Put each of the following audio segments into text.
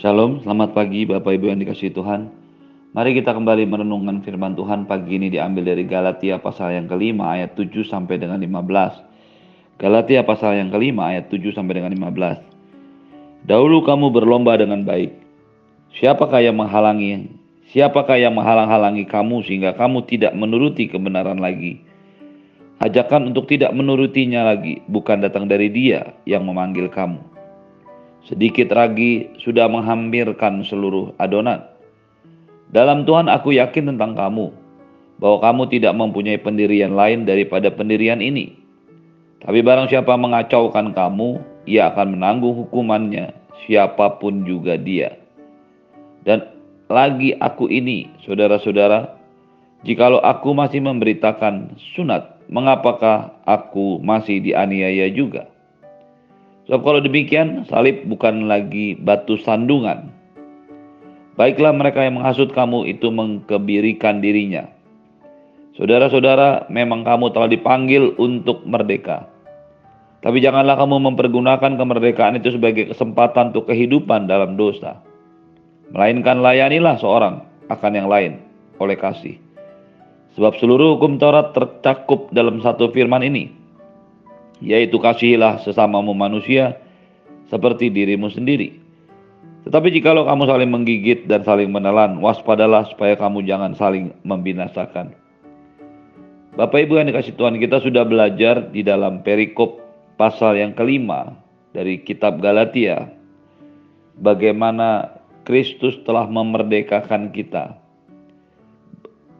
Shalom, selamat pagi Bapak Ibu yang dikasih Tuhan. Mari kita kembali merenungkan firman Tuhan pagi ini diambil dari Galatia pasal yang kelima ayat 7 sampai dengan 15. Galatia pasal yang kelima ayat 7 sampai dengan 15. Dahulu kamu berlomba dengan baik. Siapakah yang menghalangi? Siapakah yang menghalang-halangi kamu sehingga kamu tidak menuruti kebenaran lagi? Ajakan untuk tidak menurutinya lagi bukan datang dari Dia yang memanggil kamu. Sedikit lagi sudah menghampirkan seluruh adonan. Dalam Tuhan aku yakin tentang kamu, bahwa kamu tidak mempunyai pendirian lain daripada pendirian ini. Tapi barang siapa mengacaukan kamu, ia akan menanggung hukumannya, siapa pun juga dia. Dan lagi aku ini, saudara-saudara, jikalau aku masih memberitakan sunat mengapakah aku masih dianiaya juga? Sebab kalau demikian, salib bukan lagi batu sandungan. Baiklah mereka yang menghasut kamu itu mengkebirikan dirinya. Saudara-saudara, memang kamu telah dipanggil untuk merdeka. Tapi janganlah kamu mempergunakan kemerdekaan itu sebagai kesempatan untuk kehidupan dalam dosa. Melainkan layanilah seorang akan yang lain oleh kasih. Sebab seluruh hukum Taurat tercakup dalam satu firman ini, yaitu kasihilah sesamamu manusia seperti dirimu sendiri. Tetapi jikalau kamu saling menggigit dan saling menelan, waspadalah supaya kamu jangan saling membinasakan. Bapak Ibu yang dikasih Tuhan, kita sudah belajar di dalam perikop pasal yang kelima dari kitab Galatia. Bagaimana Kristus telah memerdekakan kita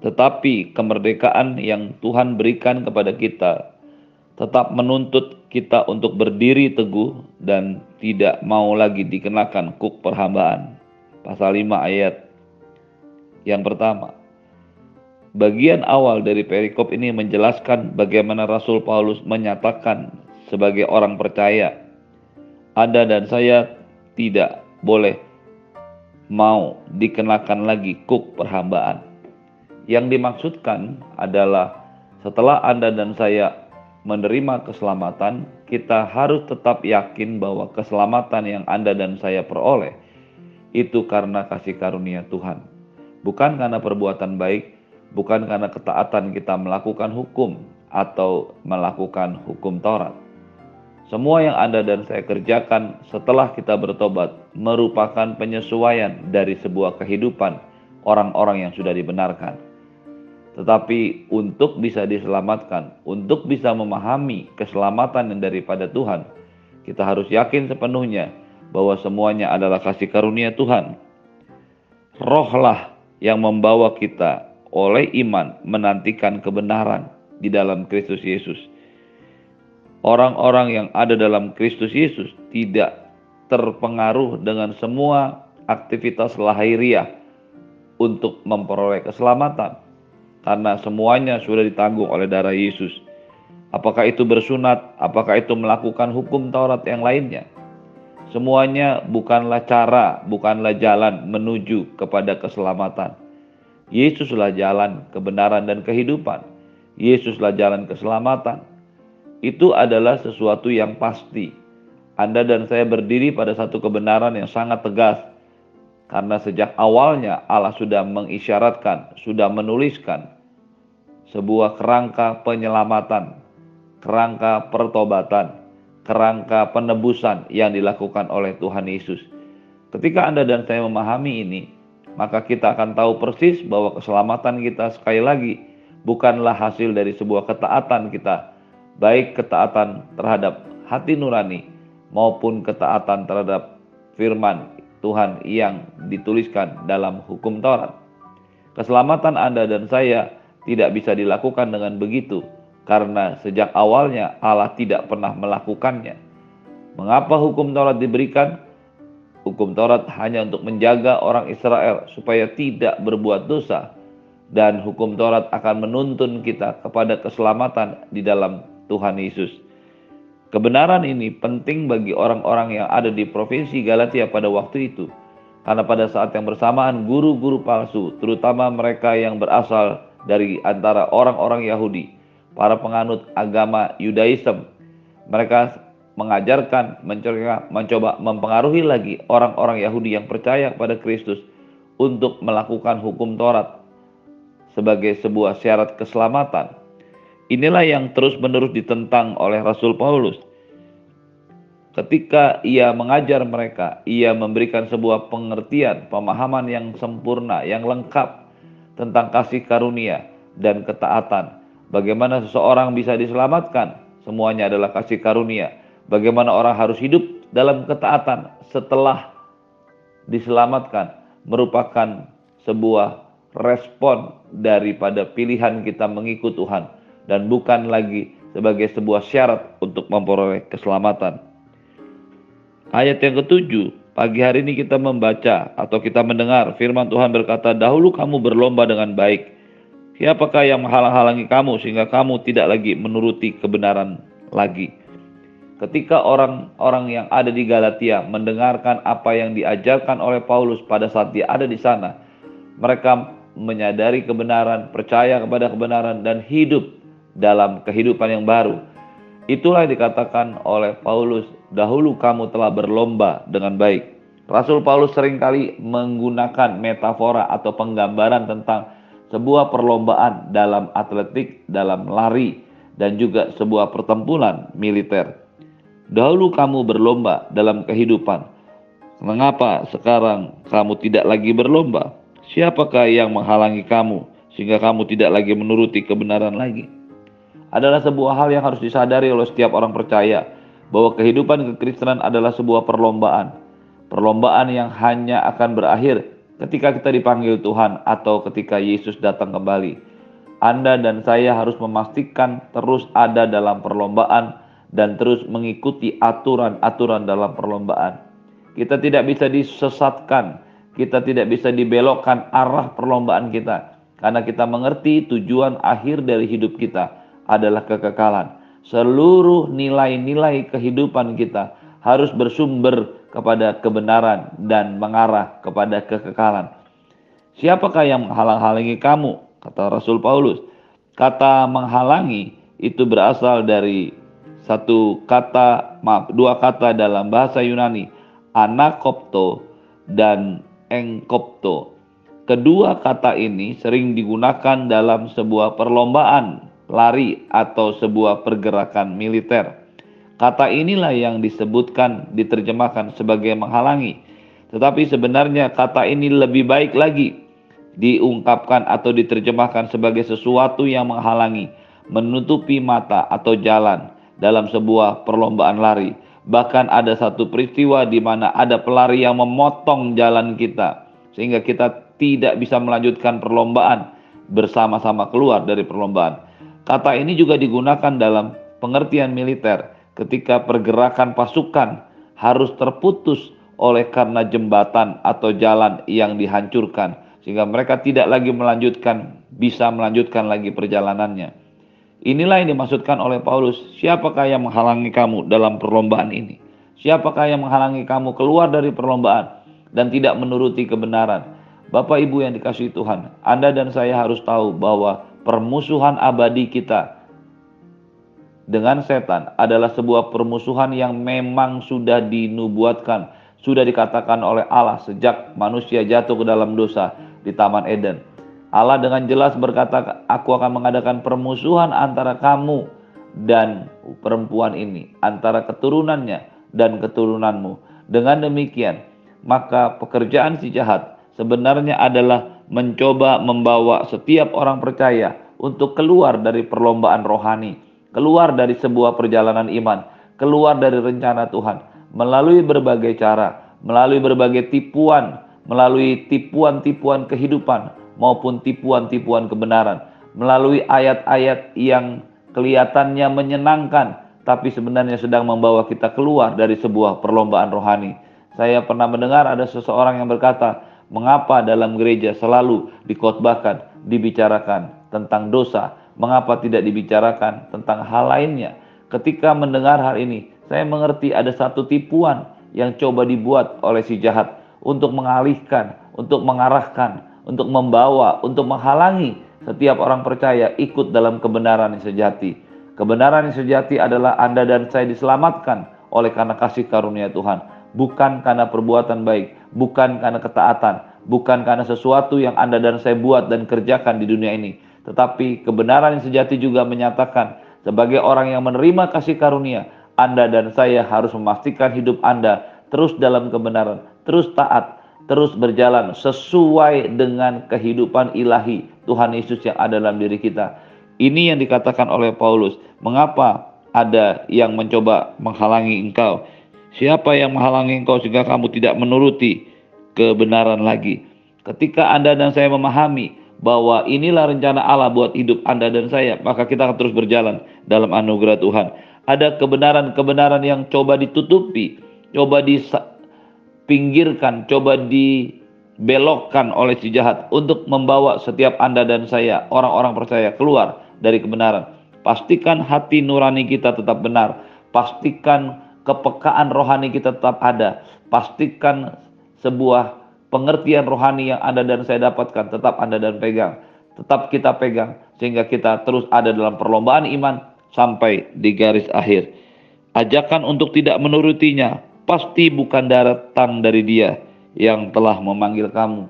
tetapi kemerdekaan yang Tuhan berikan kepada kita tetap menuntut kita untuk berdiri teguh dan tidak mau lagi dikenakan kuk perhambaan. Pasal 5 ayat yang pertama. Bagian awal dari perikop ini menjelaskan bagaimana Rasul Paulus menyatakan sebagai orang percaya, Anda dan saya tidak boleh mau dikenakan lagi kuk perhambaan. Yang dimaksudkan adalah setelah Anda dan saya menerima keselamatan, kita harus tetap yakin bahwa keselamatan yang Anda dan saya peroleh itu karena kasih karunia Tuhan. Bukan karena perbuatan baik, bukan karena ketaatan kita melakukan hukum atau melakukan hukum Taurat. Semua yang Anda dan saya kerjakan setelah kita bertobat merupakan penyesuaian dari sebuah kehidupan orang-orang yang sudah dibenarkan. Tetapi untuk bisa diselamatkan, untuk bisa memahami keselamatan yang daripada Tuhan, kita harus yakin sepenuhnya bahwa semuanya adalah kasih karunia Tuhan. Rohlah yang membawa kita oleh iman menantikan kebenaran di dalam Kristus Yesus. Orang-orang yang ada dalam Kristus Yesus tidak terpengaruh dengan semua aktivitas lahiriah untuk memperoleh keselamatan karena semuanya sudah ditanggung oleh darah Yesus. Apakah itu bersunat, apakah itu melakukan hukum Taurat yang lainnya. Semuanya bukanlah cara, bukanlah jalan menuju kepada keselamatan. Yesuslah jalan kebenaran dan kehidupan. Yesuslah jalan keselamatan. Itu adalah sesuatu yang pasti. Anda dan saya berdiri pada satu kebenaran yang sangat tegas karena sejak awalnya Allah sudah mengisyaratkan, sudah menuliskan sebuah kerangka penyelamatan, kerangka pertobatan, kerangka penebusan yang dilakukan oleh Tuhan Yesus. Ketika Anda dan saya memahami ini, maka kita akan tahu persis bahwa keselamatan kita sekali lagi bukanlah hasil dari sebuah ketaatan kita, baik ketaatan terhadap hati nurani maupun ketaatan terhadap firman Tuhan yang dituliskan dalam hukum Taurat. Keselamatan Anda dan saya tidak bisa dilakukan dengan begitu karena sejak awalnya Allah tidak pernah melakukannya. Mengapa hukum Taurat diberikan? Hukum Taurat hanya untuk menjaga orang Israel supaya tidak berbuat dosa dan hukum Taurat akan menuntun kita kepada keselamatan di dalam Tuhan Yesus. Kebenaran ini penting bagi orang-orang yang ada di provinsi Galatia pada waktu itu. Karena pada saat yang bersamaan guru-guru palsu, terutama mereka yang berasal dari antara orang-orang Yahudi, para penganut agama Yudaism, mereka mengajarkan, mencoba mempengaruhi lagi orang-orang Yahudi yang percaya kepada Kristus untuk melakukan hukum Taurat sebagai sebuah syarat keselamatan. Inilah yang terus-menerus ditentang oleh Rasul Paulus. Ketika ia mengajar mereka, ia memberikan sebuah pengertian, pemahaman yang sempurna, yang lengkap tentang kasih karunia dan ketaatan. Bagaimana seseorang bisa diselamatkan? Semuanya adalah kasih karunia. Bagaimana orang harus hidup dalam ketaatan setelah diselamatkan merupakan sebuah respon daripada pilihan kita mengikut Tuhan dan bukan lagi sebagai sebuah syarat untuk memperoleh keselamatan. Ayat yang ketujuh, pagi hari ini kita membaca atau kita mendengar firman Tuhan berkata, "Dahulu kamu berlomba dengan baik. Siapakah yang menghalang-halangi kamu sehingga kamu tidak lagi menuruti kebenaran lagi?" Ketika orang-orang yang ada di Galatia mendengarkan apa yang diajarkan oleh Paulus pada saat dia ada di sana, mereka menyadari kebenaran, percaya kepada kebenaran, dan hidup dalam kehidupan yang baru. Itulah yang dikatakan oleh Paulus, dahulu kamu telah berlomba dengan baik. Rasul Paulus sering kali menggunakan metafora atau penggambaran tentang sebuah perlombaan dalam atletik, dalam lari, dan juga sebuah pertempuran militer. Dahulu kamu berlomba dalam kehidupan. Mengapa sekarang kamu tidak lagi berlomba? Siapakah yang menghalangi kamu sehingga kamu tidak lagi menuruti kebenaran lagi? Adalah sebuah hal yang harus disadari oleh setiap orang percaya bahwa kehidupan kekristenan adalah sebuah perlombaan. Perlombaan yang hanya akan berakhir ketika kita dipanggil Tuhan atau ketika Yesus datang kembali. Anda dan saya harus memastikan terus ada dalam perlombaan dan terus mengikuti aturan-aturan dalam perlombaan. Kita tidak bisa disesatkan, kita tidak bisa dibelokkan arah perlombaan kita karena kita mengerti tujuan akhir dari hidup kita adalah kekekalan. Seluruh nilai-nilai kehidupan kita harus bersumber kepada kebenaran dan mengarah kepada kekekalan. Siapakah yang menghalang-halangi kamu? Kata Rasul Paulus. Kata menghalangi itu berasal dari satu kata, maaf, dua kata dalam bahasa Yunani, anakopto dan engkopto. Kedua kata ini sering digunakan dalam sebuah perlombaan lari atau sebuah pergerakan militer. Kata inilah yang disebutkan diterjemahkan sebagai menghalangi. Tetapi sebenarnya kata ini lebih baik lagi diungkapkan atau diterjemahkan sebagai sesuatu yang menghalangi, menutupi mata atau jalan dalam sebuah perlombaan lari. Bahkan ada satu peristiwa di mana ada pelari yang memotong jalan kita sehingga kita tidak bisa melanjutkan perlombaan bersama-sama keluar dari perlombaan. Kata ini juga digunakan dalam pengertian militer ketika pergerakan pasukan harus terputus oleh karena jembatan atau jalan yang dihancurkan sehingga mereka tidak lagi melanjutkan bisa melanjutkan lagi perjalanannya. Inilah yang dimaksudkan oleh Paulus. Siapakah yang menghalangi kamu dalam perlombaan ini? Siapakah yang menghalangi kamu keluar dari perlombaan dan tidak menuruti kebenaran? Bapak Ibu yang dikasih Tuhan, Anda dan saya harus tahu bahwa permusuhan abadi kita dengan setan adalah sebuah permusuhan yang memang sudah dinubuatkan, sudah dikatakan oleh Allah sejak manusia jatuh ke dalam dosa di Taman Eden. Allah dengan jelas berkata, "Aku akan mengadakan permusuhan antara kamu dan perempuan ini, antara keturunannya dan keturunanmu." Dengan demikian, maka pekerjaan si jahat sebenarnya adalah mencoba membawa setiap orang percaya untuk keluar dari perlombaan rohani, keluar dari sebuah perjalanan iman, keluar dari rencana Tuhan melalui berbagai cara, melalui berbagai tipuan, melalui tipuan-tipuan kehidupan, maupun tipuan-tipuan kebenaran melalui ayat-ayat yang kelihatannya menyenangkan tapi sebenarnya sedang membawa kita keluar dari sebuah perlombaan rohani. Saya pernah mendengar ada seseorang yang berkata, "Mengapa dalam gereja selalu dikotbahkan, dibicarakan tentang dosa? Mengapa tidak dibicarakan tentang hal lainnya?" Ketika mendengar hal ini, saya mengerti ada satu tipuan yang coba dibuat oleh si jahat untuk mengalihkan, untuk mengarahkan, untuk membawa, untuk menghalangi setiap orang percaya ikut dalam kebenaran yang sejati. Kebenaran yang sejati adalah Anda dan saya diselamatkan oleh karena kasih karunia Tuhan, bukan karena perbuatan baik, bukan karena ketaatan, bukan karena sesuatu yang Anda dan saya buat dan kerjakan di dunia ini, tetapi kebenaran yang sejati juga menyatakan sebagai orang yang menerima kasih karunia, Anda dan saya harus memastikan hidup Anda terus dalam kebenaran, terus taat, terus berjalan sesuai dengan kehidupan ilahi Tuhan Yesus yang ada dalam diri kita. Ini yang dikatakan oleh Paulus. Mengapa ada yang mencoba menghalangi engkau? Siapa yang menghalangi engkau sehingga kamu tidak menuruti kebenaran lagi? Ketika Anda dan saya memahami bahwa inilah rencana Allah buat hidup Anda dan saya, maka kita akan terus berjalan dalam anugerah Tuhan. Ada kebenaran-kebenaran yang coba ditutupi, coba dipinggirkan, coba dibelokkan oleh si jahat untuk membawa setiap Anda dan saya, orang-orang percaya keluar dari kebenaran. Pastikan hati nurani kita tetap benar. Pastikan kepekaan rohani kita tetap ada. Pastikan sebuah pengertian rohani yang Anda dan saya dapatkan tetap Anda dan pegang. Tetap kita pegang sehingga kita terus ada dalam perlombaan iman sampai di garis akhir. Ajakan untuk tidak menurutinya pasti bukan datang dari Dia yang telah memanggil kamu.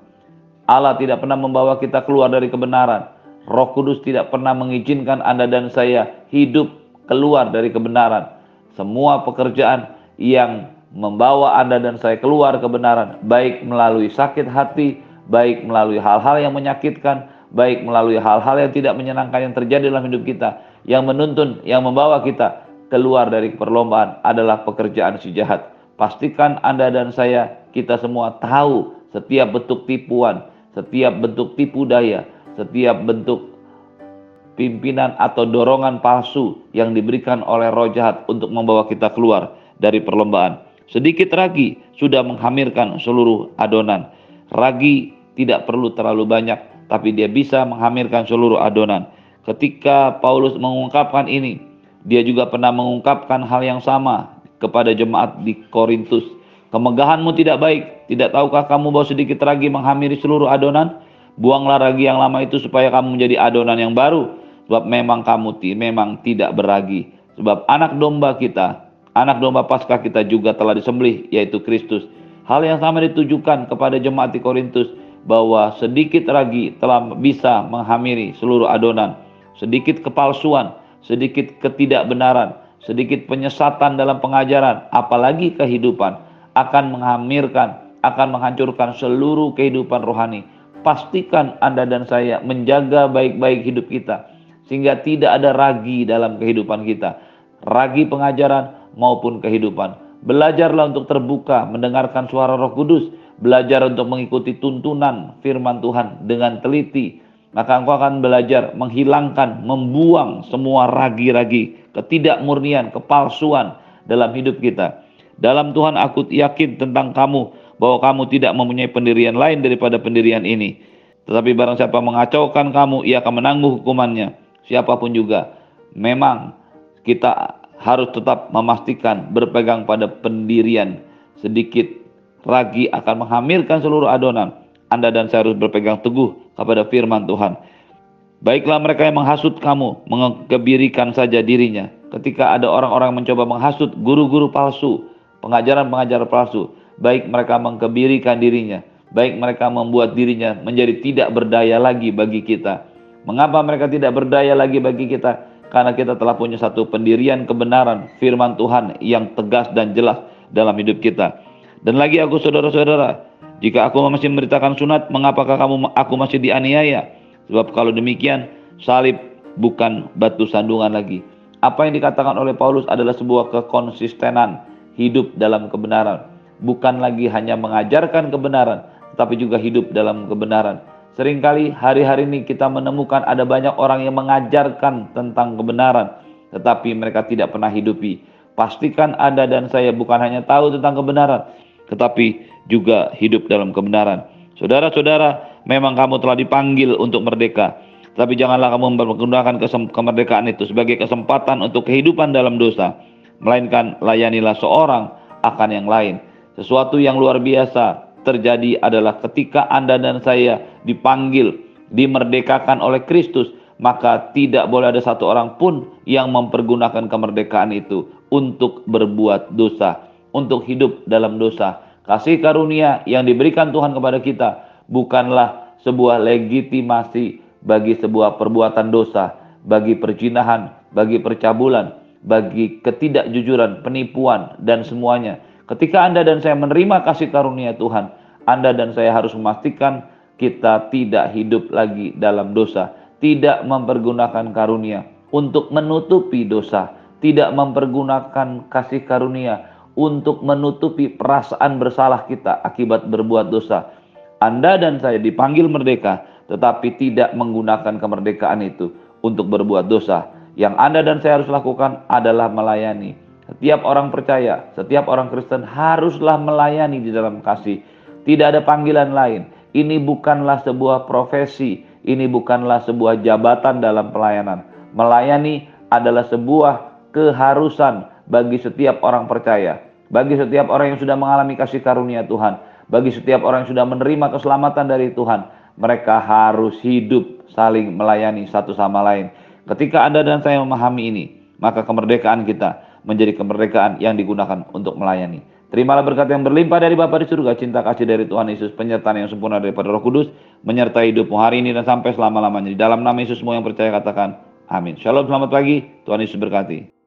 Allah tidak pernah membawa kita keluar dari kebenaran. Roh Kudus tidak pernah mengizinkan Anda dan saya hidup keluar dari kebenaran. Semua pekerjaan yang membawa Anda dan saya keluar kebenaran, baik melalui sakit hati, baik melalui hal-hal yang menyakitkan, baik melalui hal-hal yang tidak menyenangkan yang terjadi dalam hidup kita, yang menuntun, yang membawa kita keluar dari perlombaan adalah pekerjaan si jahat. Pastikan Anda dan saya, kita semua tahu setiap bentuk tipuan, setiap bentuk tipu daya, setiap bentuk pimpinan atau dorongan palsu yang diberikan oleh roh jahat untuk membawa kita keluar dari perlombaan. Sedikit ragi sudah menghamirkan seluruh adonan. Ragi tidak perlu terlalu banyak, tapi dia bisa menghamirkan seluruh adonan. Ketika Paulus mengungkapkan ini, dia juga pernah mengungkapkan hal yang sama kepada jemaat di Korintus. Kemegahanmu tidak baik, tidak tahukah kamu bahwa sedikit ragi menghamiri seluruh adonan? Buanglah ragi yang lama itu supaya kamu menjadi adonan yang baru. Sebab memang kamu memang tidak beragi. Sebab anak domba kita, anak domba paskah kita juga telah disembelih, yaitu Kristus. Hal yang sama ditujukan kepada jemaat di Korintus bahwa sedikit ragi telah bisa menghamiri seluruh adonan. Sedikit kepalsuan, sedikit ketidakbenaran, sedikit penyesatan dalam pengajaran, apalagi kehidupan, akan menghamirkan, akan menghancurkan seluruh kehidupan rohani. Pastikan Anda dan saya menjaga baik-baik hidup kita, sehingga tidak ada ragi dalam kehidupan kita, ragi pengajaran maupun kehidupan. Belajarlah untuk terbuka, mendengarkan suara Roh Kudus, belajar untuk mengikuti tuntunan firman Tuhan dengan teliti, maka engkau akan belajar menghilangkan, membuang semua ragi-ragi, ketidakmurnian, kepalsuan dalam hidup kita. Dalam Tuhan aku yakin tentang kamu bahwa kamu tidak mempunyai pendirian lain daripada pendirian ini. Tetapi barang siapa mengacaukan kamu, ia akan menanggung hukumannya. Siapa pun juga. Memang kita harus tetap memastikan berpegang pada pendirian. Sedikit ragi akan menghamilkan seluruh adonan. Anda dan saya harus berpegang teguh kepada firman Tuhan. Baiklah mereka yang menghasut kamu, mengkebirikan saja dirinya. Ketika ada orang-orang mencoba menghasut guru-guru palsu, pengajaran-pengajaran palsu, baik mereka mengkebirikan dirinya, baik mereka membuat dirinya menjadi tidak berdaya lagi bagi kita. Mengapa mereka tidak berdaya lagi bagi kita? Karena kita telah punya satu pendirian kebenaran firman Tuhan yang tegas dan jelas dalam hidup kita. Dan lagi aku saudara-saudara, jika aku masih memberitakan sunat, mengapakah kamu aku masih dianiaya? Sebab kalau demikian, salib bukan batu sandungan lagi. Apa yang dikatakan oleh Paulus adalah sebuah kekonsistenan hidup dalam kebenaran. Bukan lagi hanya mengajarkan kebenaran, tetapi juga hidup dalam kebenaran. Seringkali hari-hari ini kita menemukan ada banyak orang yang mengajarkan tentang kebenaran, tetapi mereka tidak pernah hidupi. Pastikan Anda dan saya bukan hanya tahu tentang kebenaran, tetapi juga hidup dalam kebenaran. Saudara-saudara, memang kamu telah dipanggil untuk merdeka. Tapi janganlah kamu menggunakan kemerdekaan itu sebagai kesempatan untuk kehidupan dalam dosa. Melainkan layanilah seorang akan yang lain. Sesuatu yang luar biasa terjadi adalah ketika Anda dan saya dipanggil, dimerdekakan oleh Kristus, maka tidak boleh ada satu orang pun yang mempergunakan kemerdekaan itu untuk berbuat dosa, untuk hidup dalam dosa. Kasih karunia yang diberikan Tuhan kepada kita bukanlah sebuah legitimasi bagi sebuah perbuatan dosa, bagi perjinahan, bagi percabulan, bagi ketidakjujuran, penipuan, dan semuanya. Ketika Anda dan saya menerima kasih karunia Tuhan, Anda dan saya harus memastikan kita tidak hidup lagi dalam dosa, tidak mempergunakan karunia untuk menutupi dosa, tidak mempergunakan kasih karunia untuk menutupi perasaan bersalah kita akibat berbuat dosa. Anda dan saya dipanggil merdeka, tetapi tidak menggunakan kemerdekaan itu untuk berbuat dosa. Yang Anda dan saya harus lakukan adalah melayani. Setiap orang percaya, setiap orang Kristen haruslah melayani di dalam kasih. Tidak ada panggilan lain. Ini bukanlah sebuah profesi, ini bukanlah sebuah jabatan dalam pelayanan. Melayani adalah sebuah keharusan bagi setiap orang percaya, bagi setiap orang yang sudah mengalami kasih karunia Tuhan, bagi setiap orang yang sudah menerima keselamatan dari Tuhan. Mereka harus hidup saling melayani satu sama lain. Ketika Anda dan saya memahami ini, maka kemerdekaan kita menjadi kemerdekaan yang digunakan untuk melayani. Terimalah berkat yang berlimpah dari Bapa di surga, cinta kasih dari Tuhan Yesus, penyertaan yang sempurna daripada Roh Kudus, menyertai hidupmu hari ini dan sampai selama-lamanya. Di dalam nama Yesus semua yang percaya katakan, amin. Shalom, selamat pagi, Tuhan Yesus berkati.